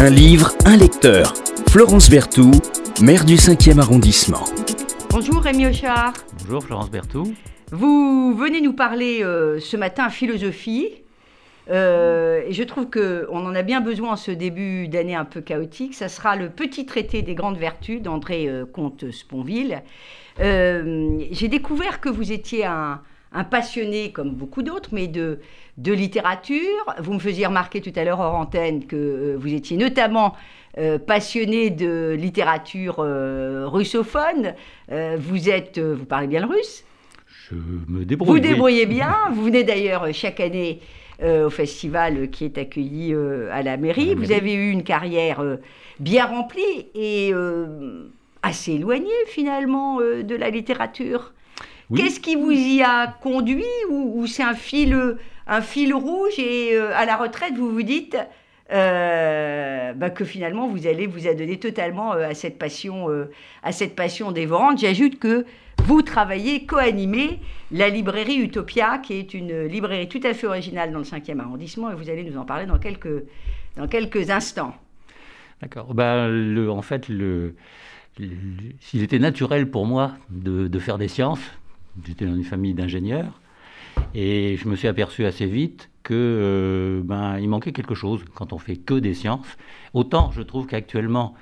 Un livre, un lecteur. Florence Berthoud, maire du 5e arrondissement. Bonjour Rémi Ochard. Bonjour Florence Berthoud. Vous venez nous parler euh, ce matin philosophie. Euh, et je trouve qu'on en a bien besoin en ce début d'année un peu chaotique. Ça sera le petit traité des grandes vertus d'André euh, Comte-Sponville. J'ai découvert que vous étiez un, un passionné, comme beaucoup d'autres, mais de, de littérature. Vous me faisiez remarquer tout à l'heure hors antenne que euh, vous étiez notamment euh, passionné de littérature euh, russophone. vous êtes, vous parlez bien le russe? Je me débrouille. Vous débrouillez bien. vous venez d'ailleurs chaque année au festival qui est accueilli à la mairie. Vous avez eu une carrière bien remplie et assez éloignée finalement de la littérature. Qu'est-ce qui vous y a conduit ou, c'est un fil, un fil rouge et euh, à la retraite, vous vous dites euh, bah, que finalement vous allez vous adonner totalement euh, à cette passion, à cette passion dévorante. J'ajoute que vous travaillez, co-animez la librairie Utopia, qui est une librairie tout à fait originale dans le 5e arrondissement, et vous allez nous en parler dans quelques, dans quelques instants. D'accord. Ben, le, en fait, le, s'il était naturel pour moi de, de faire des sciences, J'étais dans une famille d'ingénieurs. Et je me suis aperçu assez vite que euh, ben, il manquait quelque chose quand on fait que des sciences. Autant je trouve qu'actuellement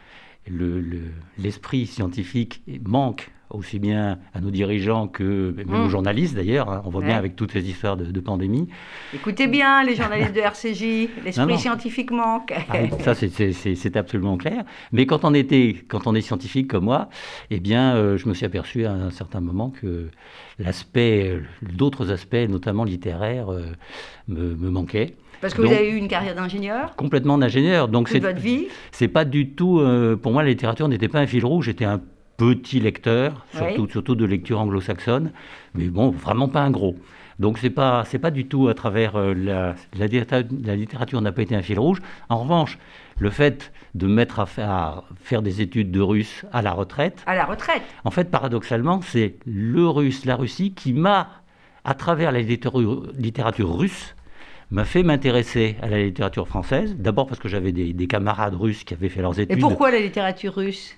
l'esprit le, scientifique manque aussi bien à nos dirigeants que même aux mmh. journalistes d'ailleurs. Hein. on voit bien avec toutes ces histoires de, pandémie. Écoutez bien les journalistes de RCJ, l'esprit scientifique manque. Ah ça c'est absolument clair. Mais quand on était, quand on est scientifique comme moi, eh bien, euh, je me suis aperçu à un certain moment que l'aspect, d'autres aspects, notamment littéraires, euh, me, me manquaient. Parce que vous avez eu une carrière d'ingénieur Complètement d'ingénieur. Donc c'est votre vie C'est pas du tout. Euh, pour moi, la littérature n'était pas un fil rouge. J'étais un petit lecteur, surtout, surtout de lecture anglo-saxonne, mais bon, vraiment pas un gros. Donc c'est pas c'est pas du tout à travers euh, la, la, littérature n'a pas été un fil rouge. En revanche, le fait de mettre à faire, faire, des études de russe à la retraite. À la retraite. En fait, paradoxalement, c'est le russe, la Russie, qui m'a, à travers la littérature, littérature russe, m'a fait m'intéresser à la littérature française. D'abord parce que j'avais des, des, camarades russes qui avaient fait leurs études. Et pourquoi la littérature russe?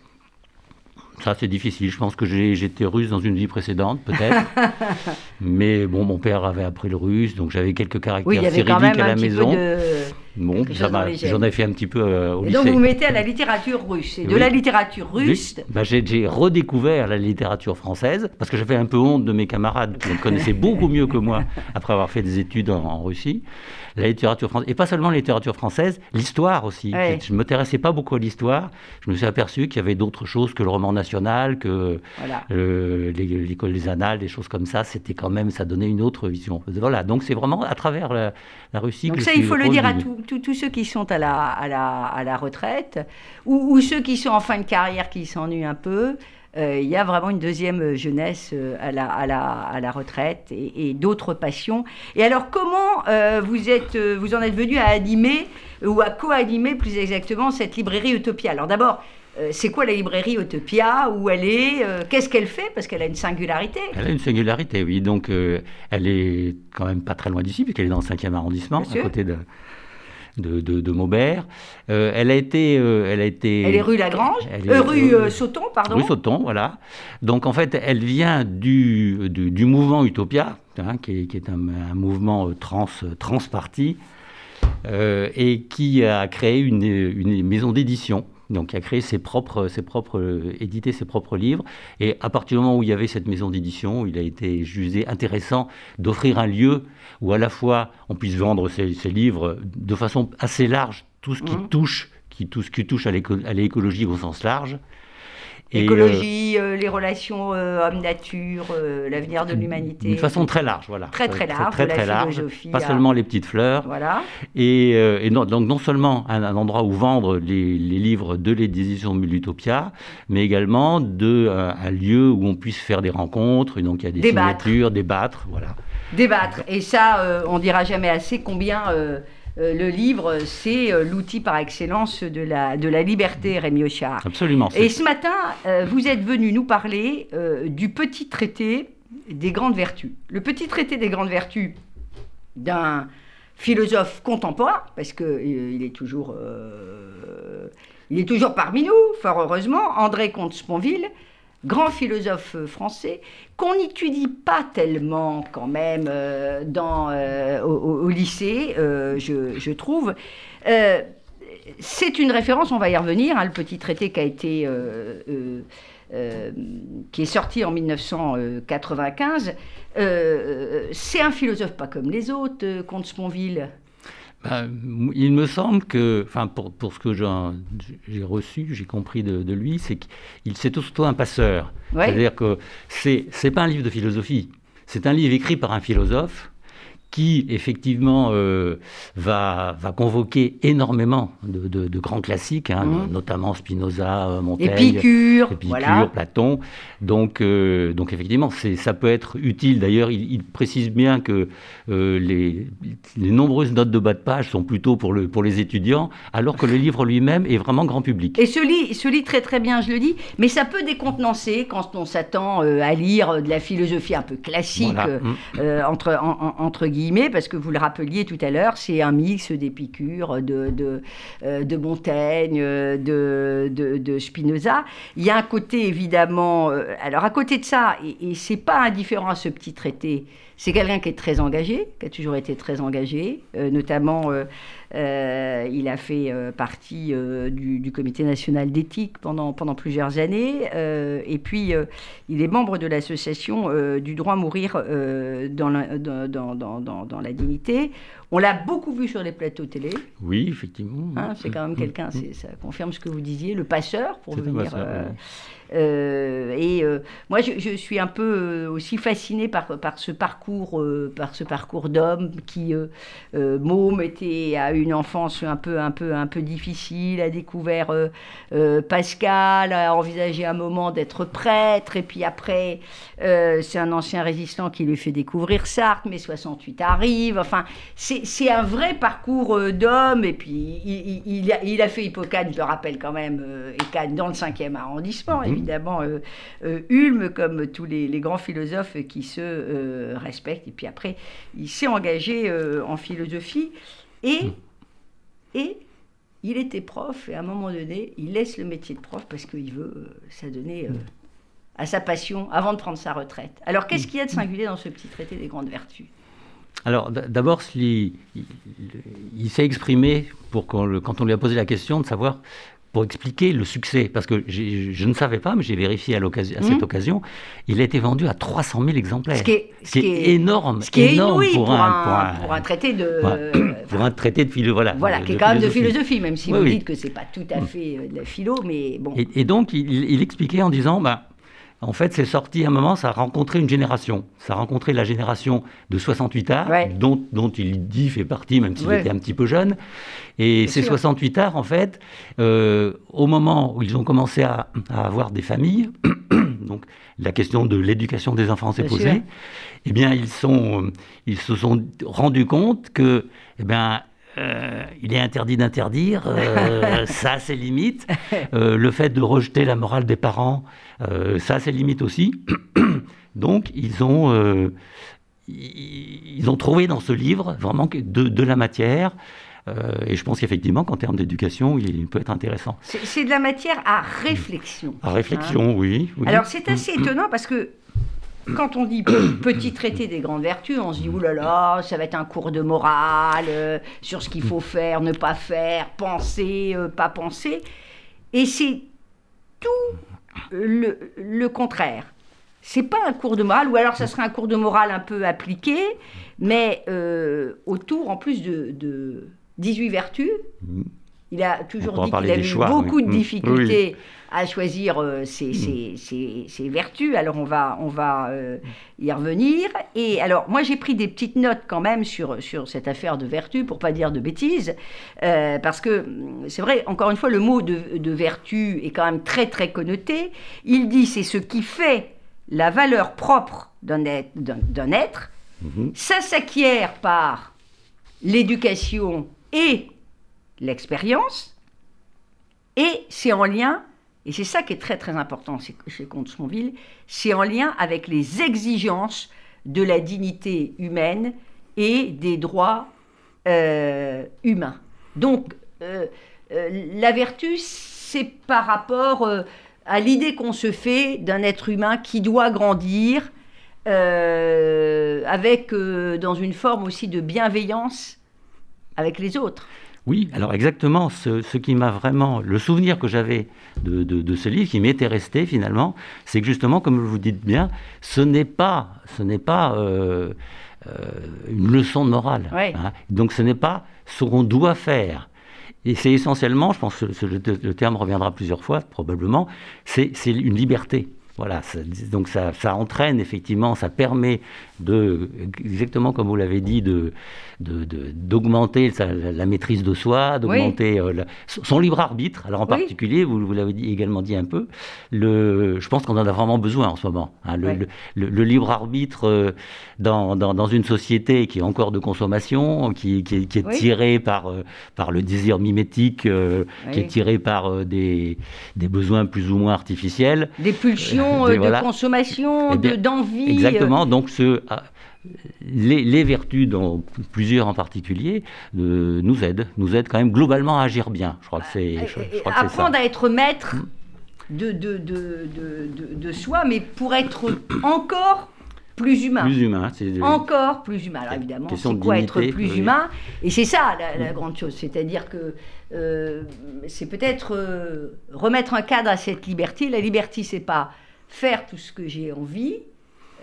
Ça, c'est difficile. Je pense que j'étais russe dans une vie précédente, peut-être. Mais bon, mon père avait appris le russe, donc j'avais quelques caractères oui, à la maison. Bon, j'en ai fait un petit peu euh, au et Donc vous mettez à la littérature russe. Et de la littérature russe. Bah, j'ai redécouvert la littérature française parce que j'avais un peu honte de mes camarades qui me connaissaient beaucoup mieux que moi après avoir fait des études en Russie la littérature française, et pas seulement la littérature française, l'histoire aussi. Je ne m'intéressais pas beaucoup à l'histoire. Je me suis aperçu qu'il y avait d'autres choses que le roman national, que l'école des annales, des choses comme ça. C'était quand même, ça donnait une autre vision. Voilà, donc c'est vraiment à travers la, Russie donc ça, il faut le dire à tous ceux qui sont à la, à la, à la retraite, ou, ou, ceux qui sont en fin de carrière, qui s'ennuient un peu. Euh, il y a vraiment une deuxième euh, jeunesse euh, à, la, à, la, à la retraite et, d'autres passions. Et alors, comment vous, êtes, vous en êtes venu à animer, ou à co-animer plus exactement, cette librairie Utopia? Alors d'abord, c'est quoi la librairie Utopia? Où elle est? Qu'est-ce qu'elle fait? Parce qu'elle a une singularité. Elle a une singularité, oui. Donc, elle est quand même pas très loin d'ici, puisqu'elle est dans le 5e arrondissement, à côté de, de, Maubert. Euh, elle a été, euh, elle a été. Elle est rue Lagrange, euh, rue Sauton, pardon. Rue Sauton, voilà. Donc en fait, elle vient du, du, mouvement Utopia, hein, qui, est, un, mouvement trans transparti et qui a créé une, une maison d'édition donc, il a créé ses propres, ses propres, euh, édité ses propres livres. Et à partir du moment où il y avait cette maison d'édition, il a été jugé intéressant d'offrir un lieu où à la fois on puisse vendre ses, livres de façon assez large, tout ce qui mmh. touche, qui, tout ce qui touche à l'écologie au sens large, Écologie, euh, euh, les relations euh, homme-nature, l'avenir de l'humanité. D'une façon très large, voilà. Très très large, très, très, large. Pas seulement les petites fleurs. Voilà. Et, donc non seulement un, endroit où vendre les, livres de l'édition Mulutopia, mais également de, un lieu où on puisse faire des rencontres, et donc il y a des débattre. signatures, débattre, voilà. Débattre. Et ça, on dira jamais assez combien euh, le livre, c'est euh, l'outil par excellence de la, de la liberté, Rémi Ochard. Absolument. Et ce matin, euh, vous êtes venu nous parler du petit traité des grandes vertus. Le petit traité des grandes vertus d'un philosophe contemporain, parce qu'il il est toujours il est toujours parmi nous, fort heureusement, André Comte-Sponville, grand philosophe français, qu'on n'étudie pas tellement quand même dans, au, lycée, je, trouve. c'est une référence, on va y revenir, hein, le petit traité qui euh, qui est sorti en 1995. Euh, c'est un philosophe pas comme les autres, euh, Comte Sponville. Ben, il me semble que, enfin, pour, pour ce que j'ai reçu, j'ai compris de, lui, c'est qu'il c'est surtout un passeur. C'est-à-dire que c'est n'est pas un livre de philosophie, c'est un livre écrit par un philosophe qui effectivement euh, va, va convoquer énormément de, grands classiques, hein, mmh. notamment Spinoza, euh, Montaigne, Épicure, Platon. Donc, euh, donc effectivement, ça peut être utile. D'ailleurs, il, précise bien que les, les, nombreuses notes de bas de page sont plutôt pour, le, pour les étudiants, alors que le livre lui-même est vraiment grand public. Et se lit, se lit très très bien, je le dis, mais ça peut décontenancer quand on s'attend à lire de la philosophie un peu classique, mmh. entre, entre guillemets parce que vous le rappeliez tout à l'heure, c'est un mix d'Épicure, de, de, euh, de, Montaigne, de, de, Spinoza. Il y a un côté évidemment. Euh, alors à côté de ça, et, et c'est pas indifférent à ce petit traité, c'est quelqu'un qui est très engagé, qui a toujours été très engagé, euh, notamment euh, il a fait euh, partie du, comité national d'éthique pendant, plusieurs années, et puis il est membre de l'association du droit à mourir dans, la dignité. On l'a beaucoup vu sur les plateaux télé. Oui, effectivement. Hein, c'est quand même mm, quelqu'un, ça confirme ce que vous disiez, le passeur, pour venir. Euh, et euh, moi, je, suis un peu euh, aussi fascinée par, par ce parcours, par ce parcours d'homme qui, môme, était à une enfance un peu, un peu, un peu difficile, a découvert Pascal, a envisagé un moment d'être prêtre, et puis après, c'est un ancien résistant qui lui fait découvrir Sartre, mais 68 arrive. Enfin, c'est un vrai parcours d'homme, et puis il, il, a, il, a, fait Hippocane, je le rappelle quand même, et dans le 5e arrondissement, mmh évidemment euh, euh, Ulm, comme tous les, grands philosophes qui se euh, respectent. Et puis après, il s'est engagé en philosophie et, hmm. et il était prof. Et à un moment donné, il laisse le métier de prof parce qu'il veut s'adonner à sa passion avant de prendre sa retraite. Alors, qu'est-ce qu'il y a de singulier dans ce petit traité des grandes vertus? Alors d'abord, il, il s'est exprimé pour quand on lui a posé la question de savoir pour expliquer le succès, parce que je ne savais pas, mais j'ai vérifié à, à cette mmh. occasion, il a été vendu à 300 000 exemplaires. Ce qui est, ce énorme, ce qui est énorme pour, un, pour, un, traité de... pour un traité de philo, voilà. Voilà, qui est quand même de philosophie, même si vous dites que c'est pas tout à mmh. fait euh, de la philo, mais bon. Et, donc, il, il, expliquait en disant, bah, en fait, c'est sorti à un moment, ça a rencontré une génération. Ça a rencontré la génération de 68 arts, dont, dont, il dit fait partie, même s'il était un petit peu jeune. Et ces 68 arts, en fait, euh, au moment où ils ont commencé à, avoir des familles, donc la question de l'éducation des enfants s'est posée, eh bien, ils, sont, ils se sont rendus compte que, eh bien, euh, il est interdit d'interdire, euh, ça a ses limites. le fait de rejeter la morale des parents, euh, ça a ses limites aussi. Donc, ils ont, euh, ils ont trouvé dans ce livre vraiment de, de la matière. Euh, et je pense qu'effectivement qu'en termes d'éducation, il peut être intéressant. C'est de la matière à réflexion. À réflexion, hein. oui, Alors c'est assez étonnant parce que quand on dit petit traité des grandes vertus, on se dit oulala, là là, ça va être un cours de morale sur ce qu'il faut faire, ne pas faire, penser, pas penser. Et c'est tout le, le contraire. C'est pas un cours de morale, ou alors ça serait un cours de morale un peu appliqué, mais euh, autour, en plus de, de 18 vertus, mmh. il a toujours dit qu'il avait eu beaucoup de mmh. difficultés à choisir euh, mm. ses, vertus. Alors on va, on va euh, y revenir. Et alors moi j'ai pris des petites notes quand même sur, sur cette affaire de vertu, pour pas dire de bêtises, euh, parce que mm, c'est vrai, encore une fois, le mot de, vertu est quand même très très connoté. Il dit c'est ce qui fait la valeur propre d'un être. D'un être. Mm-hmm. Ça s'acquiert par l'éducation et l'expérience, et c'est en lien et c'est ça qui est très très important chez Comte-Sponville, c'est en lien avec les exigences de la dignité humaine et des droits euh, humains. Donc, euh, la vertu, c'est par rapport à l'idée qu'on se fait d'un être humain qui doit grandir, avec dans une forme aussi de bienveillance avec les autres. Oui, alors exactement, ce, qui m'a vraiment, le souvenir que j'avais de, ce livre, qui m'était resté finalement, c'est que justement, comme vous dites bien, ce n'est pas, ce n'est pas euh, euh, une leçon de morale. Hein. Donc ce n'est pas ce qu'on doit faire. Et c'est essentiellement, je pense que le terme reviendra plusieurs fois probablement, c'est une liberté. Voilà, donc ça, entraîne effectivement, ça permet de, exactement comme vous l'avez dit, de, d'augmenter la, maîtrise de soi, d'augmenter euh, son libre arbitre. Alors en particulier, vous, vous l'avez également dit un peu, le, je pense qu'on en a vraiment besoin en ce moment. Hein. le, libre arbitre euh, dans, dans, une société qui est encore de consommation, qui, qui, est tiré par, euh, par le désir mimétique, qui est tiré par des, des besoins plus ou moins artificiels. Des pulsions euh, de consommation, eh d'envie. Euh. exactement. Donc, ce, ah, les, vertus, dont plusieurs en particulier, euh, nous aident, nous aident quand même globalement à agir bien. Je crois que c'est. Apprendre à être maître de, de, de, de, soi, mais pour être encore plus humain. Plus humain, c'est encore plus humain. Alors évidemment, c'est quoi être plus humain? Et c'est ça la, grande chose, c'est-à-dire que c'est peut-être remettre un cadre à cette liberté. La liberté, c'est pas faire tout ce que j'ai envie.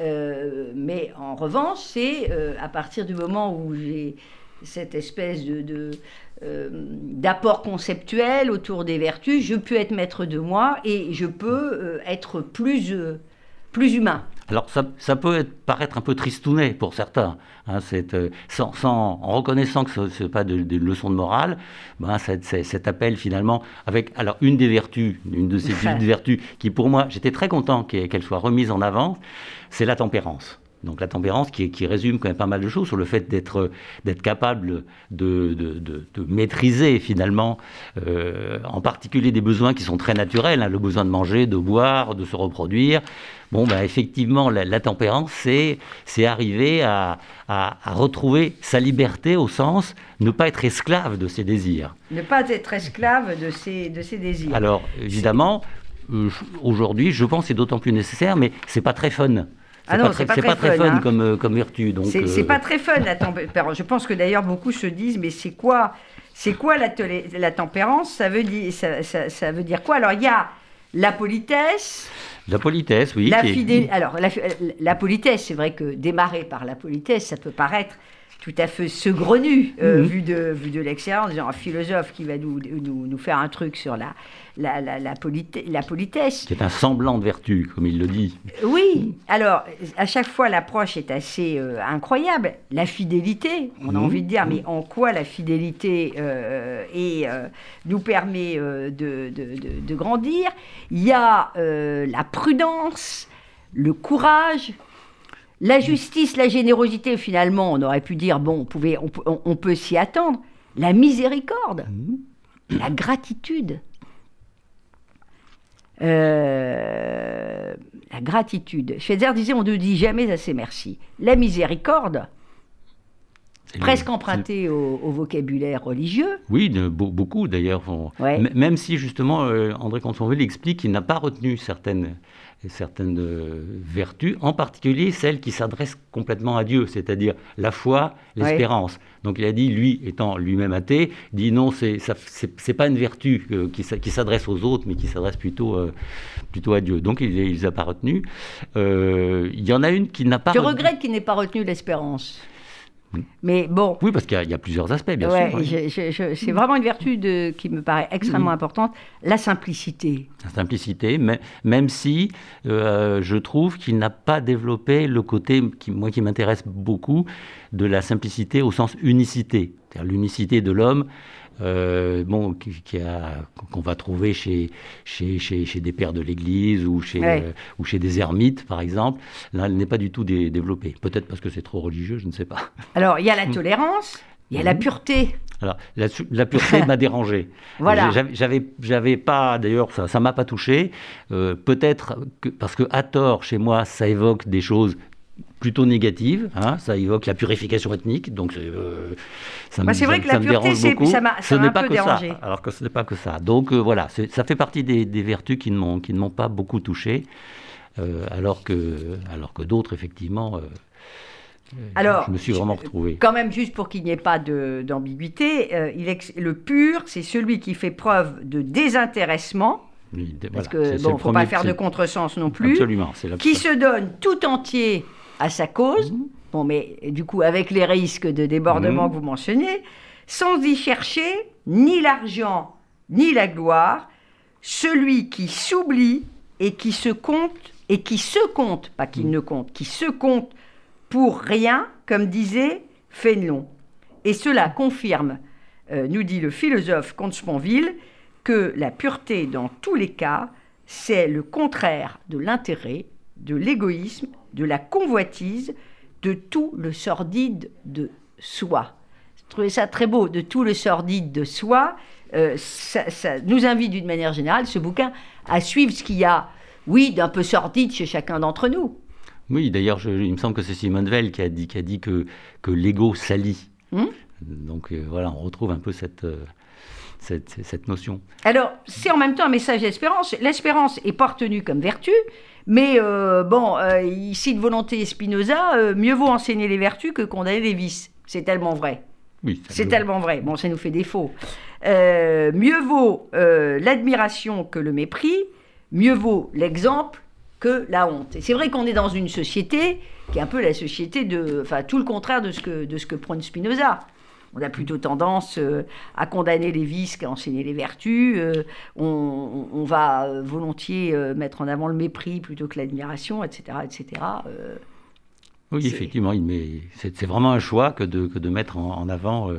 Euh, mais en revanche, c'est euh, à partir du moment où j'ai cette espèce de, euh, d'apport conceptuel autour des vertus, je peux être maître de moi et je peux être plus, plus humain. Alors ça, ça peut être, paraître un peu tristounet pour certains, hein, euh, sans, en reconnaissant que ce n'est pas de, de, leçon de morale, ben, cet, appel finalement avec alors une des vertus, une de ces vertus qui pour moi, j'étais très content qu'elle soit remise en avant, c'est la tempérance. Donc la tempérance qui, qui, résume quand même pas mal de choses sur le fait d'être capable de, maîtriser finalement, euh, en particulier des besoins qui sont très naturels, hein, le besoin de manger, de boire, de se reproduire. Bon, bah, effectivement, la, tempérance, c'est arriver à, retrouver sa liberté au sens ne pas être esclave de ses désirs. Ne pas être esclave de ses, de ses désirs. Alors, évidemment, euh, aujourd'hui, je pense que c'est d'autant plus nécessaire, mais c'est pas très fun. Ah non, c'est pas, très, fun, hein. comme, euh, comme vertu. C'est pas très fun la tempérance. Je pense que d'ailleurs beaucoup se disent, mais c'est quoi, c'est quoi la, la, tempérance? Ça veut, dire, ça, ça, veut dire quoi? Alors il y a la politesse. La politesse, oui. La Alors la, la politesse, c'est vrai que démarrer par la politesse, ça peut paraître tout à fait saugrenu euh, mhm. vu de, vu de l'extérieur, un philosophe qui va nous, nous, nous, faire un truc sur la, la, la, la, politesse. C'est un semblant de vertu, comme il le dit. Oui, alors à chaque fois l'approche est assez euh, incroyable. La fidélité, on a mhm. envie de dire, mais en quoi la fidélité euh, et, nous permet de, de, de, de, grandir? Il y a la prudence, le courage, la justice, la générosité, finalement, on aurait pu dire, bon, on, pouvait, on, peut s'y attendre. La miséricorde, mmh. la gratitude. Euh, la gratitude. Schweitzer disait, on ne dit jamais assez merci. La miséricorde, presque emprunté au, vocabulaire religieux. Oui, beaucoup d'ailleurs. Même si justement euh, André Consonville explique qu'il n'a pas retenu certaines certaines euh, vertus, en particulier celles qui s'adressent complètement à Dieu, c'est-à-dire la foi, l'espérance. Donc il a dit, lui étant lui-même athée, dit non, c'est c'est pas une vertu euh, qui, s'adresse aux autres, mais qui s'adresse plutôt euh, plutôt à Dieu. Donc il, ne les a pas retenues. il y en a une qui n'a pas. Je regrette qu'il n'ait pas retenu l'espérance. Mais bon. Oui, parce qu'il y, a plusieurs aspects, bien sûr. c'est vraiment une vertu de, qui me paraît extrêmement importante, la simplicité. La simplicité, mais, même si euh, je trouve qu'il n'a pas développé le côté, qui, moi, qui m'intéresse beaucoup, de la simplicité au sens unicité. C'est-à-dire l'unicité de l'homme euh, bon, qu'on va trouver chez, chez, chez, des pères de l'Église ou, chez, euh, ou chez des ermites, par exemple. Là, elle n'est pas du tout développée. Peut-être parce que c'est trop religieux, je ne sais pas. Alors, il y a la tolérance, il y a la pureté. Alors, la, pureté m'a dérangé. Voilà. J'avais, j'avais pas, d'ailleurs, ça, ça m'a pas touché. Euh, peut-être parce que à tort, chez moi, ça évoque des choses plutôt négative. Hein, ça évoque la purification ethnique, donc ça me, C'est vrai que la pureté, ça m'a un peu dérangé. Ça, alors que ce n'est pas que ça. Donc voilà, ça fait partie des, vertus qui ne m'ont pas beaucoup touché, alors que, alors que d'autres, effectivement alors, je me suis vraiment retrouvé. Quand même, juste pour qu'il n'y ait pas d'ambiguïté, euh, le pur, c'est celui qui fait preuve de désintéressement. parce que bon, ne faut pas faire de contresens non plus. Absolument. qui se donne tout entier à sa cause. Mhm. Bon, mais du coup, avec les risques de débordement mhm. que vous mentionnez, sans y chercher ni l'argent ni la gloire, celui qui s'oublie et qui se compte et qui se compte, pas qui mhm. ne compte, qui se compte pour rien, comme disait Fénelon. Et cela confirme, euh, nous dit le philosophe Comte Sponville, que la pureté dans tous les cas, c'est le contraire de l'intérêt, de l'égoïsme, de la convoitise, de tout le sordide de soi. Je trouvais ça très beau, de tout le sordide de soi. Euh, ça, ça, nous invite d'une manière générale, ce bouquin, à suivre ce qu'il y a, oui, d'un peu sordide chez chacun d'entre nous. Oui, d'ailleurs, il me semble que c'est Simone Veil qui a dit, qui a dit que, que l'ego salit. Hmm? Donc euh, voilà, on retrouve un peu euh, cette, cette, notion. Alors, c'est en même temps un message d'espérance. L'espérance est pas retenue comme vertu, mais euh, bon, ici de volonté Spinoza, mieux vaut enseigner les vertus que condamner les vices. C'est tellement vrai. Oui, c'est tellement vrai. Bon, ça nous fait défaut. mieux vaut l'admiration que le mépris, mieux vaut l'exemple que la honte. Et c'est vrai qu'on est dans une société qui est un peu la société de, enfin tout le contraire de ce que de ce que prône Spinoza. On a plutôt tendance euh, à condamner les vices qu'à enseigner les vertus. Euh, on, va euh, volontiers mettre en avant le mépris plutôt que l'admiration, etc., etc. oui, effectivement, c'est vraiment un choix que de, que de mettre en avant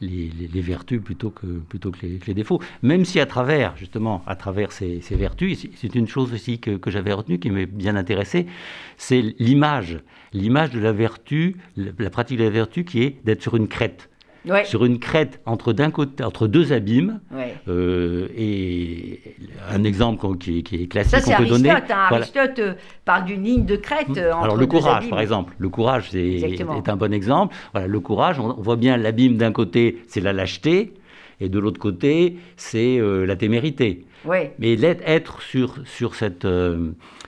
les, vertus plutôt que, plutôt que les, défauts. Même si à travers, justement, à travers ces, vertus, c'est une chose aussi que, que j'avais retenue, qui m'est bien intéressée, c'est l'image. L'image de la vertu, la pratique de la vertu qui est d'être sur une crête sur une crête entre, d'un côté, entre deux abîmes. Euh, et un exemple qui, qui est classique, Ça, on peut donner. Hein. Aristote euh, parle d'une ligne de crête. Euh, Alors le courage, par exemple. Le courage est, est, un bon exemple. Voilà, le courage, on, voit bien l'abîme d'un côté, c'est la lâcheté, et de l'autre côté, c'est la témérité. Mais être sur, sur cette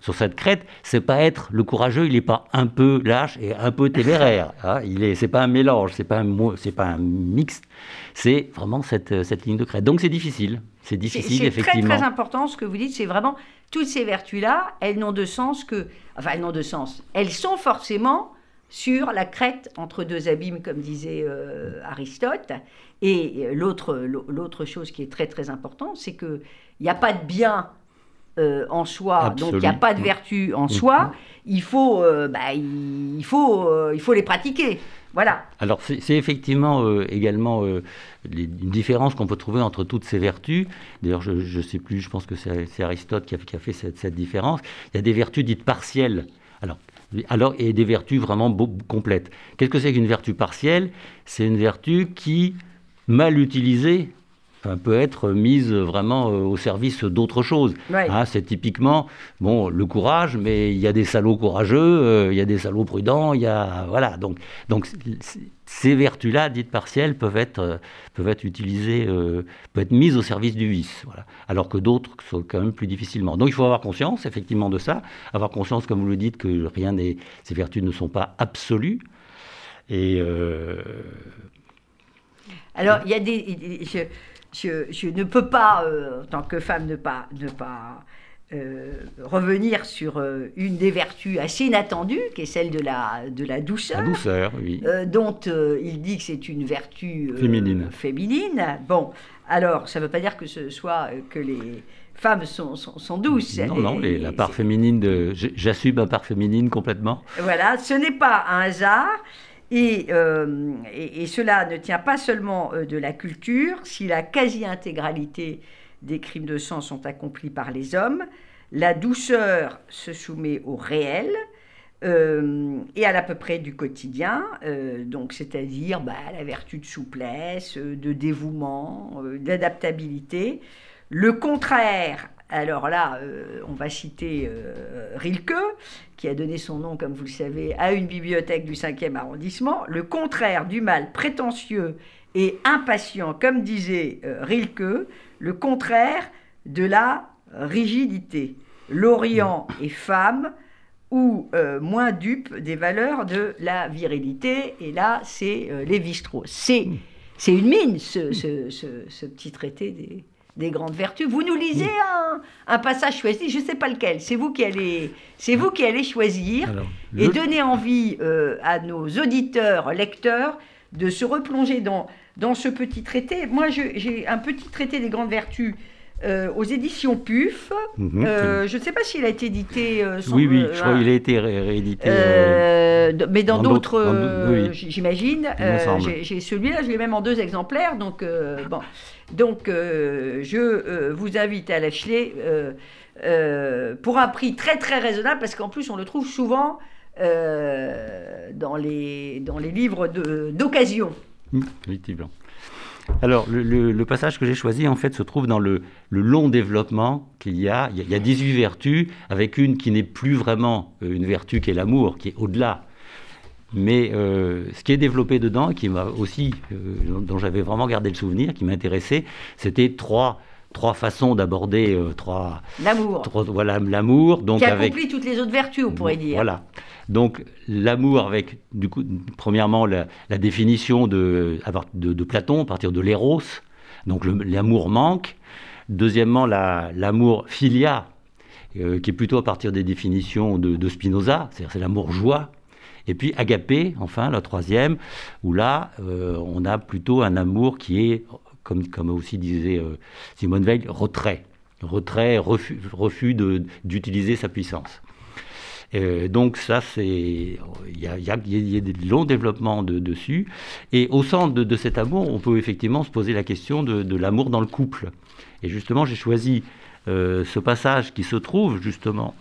sur cette crête, c'est pas être le courageux, il n'est pas un peu lâche et un peu téméraire. Hein. il est, c'est pas un mélange, c'est pas un, c'est pas un mixte, c'est vraiment cette, cette ligne de crête. Donc c'est difficile, c'est difficile effectivement. C'est très très important ce que vous dites, c'est vraiment toutes ces vertus-là, elles n'ont de sens que, enfin elles n'ont de sens, elles sont forcément sur la crête entre deux abîmes, comme disait euh, Aristote. Et l'autre, l'autre chose qui est très très importante, c'est qu'il n'y a pas de bien euh, en soi, donc il n'y a pas de vertu en soi, il faut, euh, bah, il, faut, euh, il faut les pratiquer. Voilà. Alors c'est effectivement également une différence qu'on peut trouver entre toutes ces vertus. D'ailleurs, je ne sais plus, je pense que c'est Aristote qui a, qui a fait cette, cette, différence. Il y a des vertus dites partielles. Alors, alors, et des vertus vraiment complètes. Qu'est-ce que c'est qu'une vertu partielle? C'est une vertu qui, mal utilisée, peut être mise vraiment euh, au service d'autre chose. Hein, c'est typiquement bon le courage, mais il y a des salauds courageux, euh, il y a des salauds prudents, il y a voilà donc donc ces vertus-là dites partielles peuvent être euh, peuvent être utilisées, peuvent être mises au service du vice, voilà. Alors que d'autres sont quand même plus difficilement. Donc il faut avoir conscience effectivement de ça, avoir conscience comme vous le dites que rien n'est ces vertus ne sont pas absolues et alors, il y a des je, ne peux pas, euh, en tant que femme, ne pas, ne pas euh, revenir sur euh, une des vertus assez inattendues, qui est celle de la, de la douceur. La douceur, oui. dont il dit que c'est une vertu féminine. féminine. Bon, alors, ça ne veut pas dire que ce soit que les femmes sont, sont, douces. Non, non, la part féminine, de, j'assume ma part féminine complètement. Voilà, ce n'est pas un hasard. Euh, et, cela ne tient pas seulement euh, de la culture, si la quasi-intégralité des crimes de sang sont accomplis par les hommes, la douceur se soumet au réel euh, et à l'à peu près du quotidien, donc c'est-à-dire bah, la vertu de souplesse, de dévouement, d'adaptabilité. Le contraire Alors là, on va citer Rilke, qui a donné son nom, comme vous le savez, à une bibliothèque du 5e arrondissement. Le contraire du mal prétentieux et impatient, comme disait Rilke, le contraire de la rigidité. L'Orient est femme ou euh, moins dupe des valeurs de la virilité. Et là, c'est euh, Lévi-Strauss. C'est, c'est une mine, ce, ce, petit traité des, des, grandes vertus. Vous nous lisez un, un passage choisi, je ne sais pas lequel. C'est vous qui allez, c'est vous qui allez choisir et donner envie euh, à nos auditeurs, lecteurs, de se replonger dans, dans ce petit traité. Moi, j'ai un petit traité des grandes vertus euh, aux éditions PUF. Mhm. Euh, je ne sais pas s'il a été édité. Euh, oui, oui, je crois qu'il a été réédité. mais dans d'autres, j'imagine. J'ai celui-là, je l'ai même en deux exemplaires. Donc, bon. donc je vous invite à l'acheter pour un prix très très raisonnable parce qu'en plus on le trouve souvent dans, les, dans les livres d'occasion. Mmh, effectivement. Alors, le, passage que j'ai choisi, en fait, se trouve dans le, long développement qu'il y a. Il y a, 18 vertus, avec une qui n'est plus vraiment euh, une vertu, qui est l'amour, qui est au-delà. Mais euh, ce qui est développé dedans, qui m'a aussi, euh, dont j'avais vraiment gardé le souvenir, qui m'intéressait, c'était trois, trois façons d'aborder trois. L'amour. Voilà, l'amour. Donc qui accomplit toutes les autres vertus, on pourrait dire. Voilà. Donc l'amour avec, du coup, premièrement, la, définition de, de, Platon à partir de l'éros, donc l'amour manque. Deuxièmement, l'amour filia, euh, qui est plutôt à partir des définitions de, Spinoza, c'est-à-dire c'est l'amour joie. Et puis agapé, enfin, la troisième, où là, euh, on a plutôt un amour qui est, comme, comme aussi disait euh, Simone Veil, retrait. Retrait, refus, refus d'utiliser sa puissance. Euh, donc ça, c'est il y a, y, a, des longs développements dessus. Et au centre de, cet amour, on peut effectivement se poser la question de, l'amour dans le couple. Et justement, j'ai choisi euh, ce passage qui se trouve justement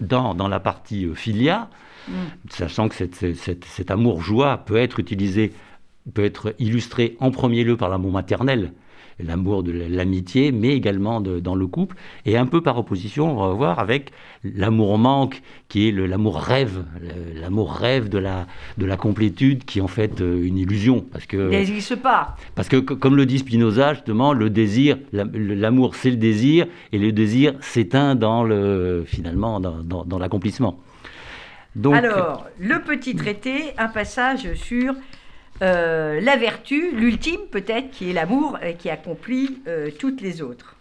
dans, dans la partie euh, filia, mm. sachant que cet amour joie peut être utilisé, peut être illustré en premier lieu par l'amour maternel l'amour de l'amitié, mais également dans le couple. Et un peu par opposition, on va voir avec l'amour manque, qui est l'amour rêve, l'amour rêve de la, de la complétude, qui est en fait euh, une illusion. Parce que, Il n'existe pas. Parce que, comme le dit Spinoza, justement, le désir, l'amour, c'est le désir, et le désir s'éteint dans le, finalement, dans, dans l'accomplissement. Donc, Alors, le petit traité, un passage sur euh, la vertu, l'ultime peut-être, qui est l'amour, et qui accomplit euh, toutes les autres.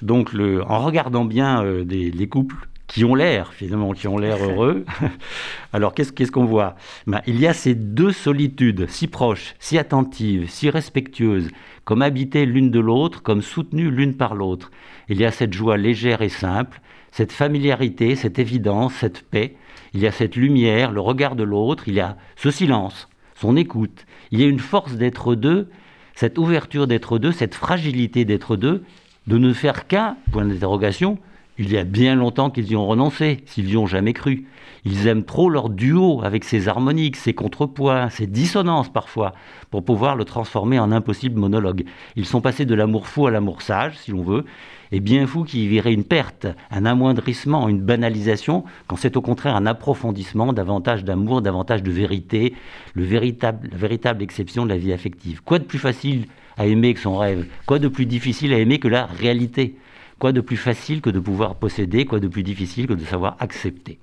Donc, en regardant bien euh, les couples qui ont l'air, finalement, qui ont l'air heureux, alors qu'est-ce qu'on voit? Ben, Il y a ces deux solitudes, si proches, si attentives, si respectueuses, comme habitées l'une de l'autre, comme soutenues l'une par l'autre. Il y a cette joie légère et simple, cette familiarité, cette évidence, cette paix. Il y a cette lumière, le regard de l'autre, il y a ce silence son écoute. Il y a une force d'être deux, cette ouverture d'être deux, cette fragilité d'être deux, de ne faire qu'un, point d'interrogation, il y a bien longtemps qu'ils y ont renoncé, s'ils y ont jamais cru. Ils aiment trop leur duo avec ses harmoniques, ses contrepoids, ses dissonances parfois, pour pouvoir le transformer en impossible monologue. Ils sont passés de l'amour fou à l'amour sage, si l'on veut, et bien fou qui verrait une perte, un amoindrissement, une banalisation, quand c'est au contraire un approfondissement, davantage d'amour, davantage de vérité, le véritable, la véritable exception de la vie affective. Quoi de plus facile à aimer que son rêve? Quoi de plus difficile à aimer que la réalité? Quoi de plus facile que de pouvoir posséder? Quoi de plus difficile que de savoir accepter?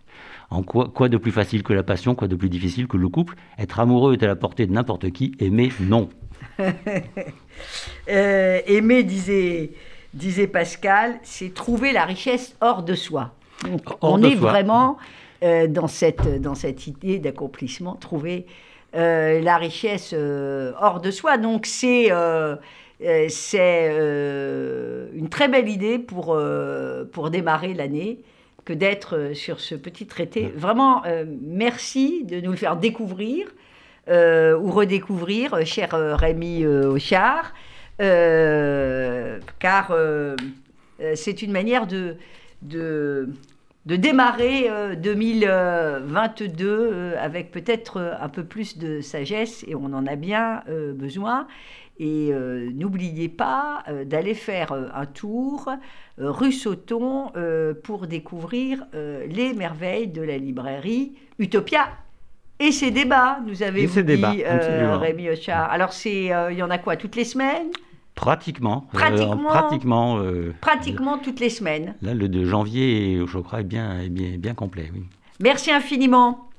En quoi, quoi de plus facile que la passion? Quoi de plus difficile que le couple? Être amoureux est à la portée de n'importe qui, aimer, non. euh, aimer, disait disait Pascal, c'est trouver la richesse hors de soi. on est vraiment euh, dans, cette, dans cette idée d'accomplissement, trouver euh, la richesse euh, hors de soi. Donc c'est c'est une très belle idée pour, pour démarrer l'année que d'être sur ce petit traité. Vraiment, merci de nous le faire découvrir ou redécouvrir, cher Rémi Auchard. Euh, car euh, euh, c'est une manière de, de, démarrer 2022 avec peut-être un peu plus de sagesse, et on en a bien besoin. Et n'oubliez pas d'aller faire un tour rue Sauton pour découvrir les merveilles de la librairie Utopia et ses débats, nous avez dit, Rémi Ochard. Alors, il y en a quoi, toutes les semaines? Pratiquement. Pratiquement. pratiquement, pratiquement toutes les semaines. Là, le de janvier, je crois, est bien, est bien, bien complet, oui. Merci infiniment.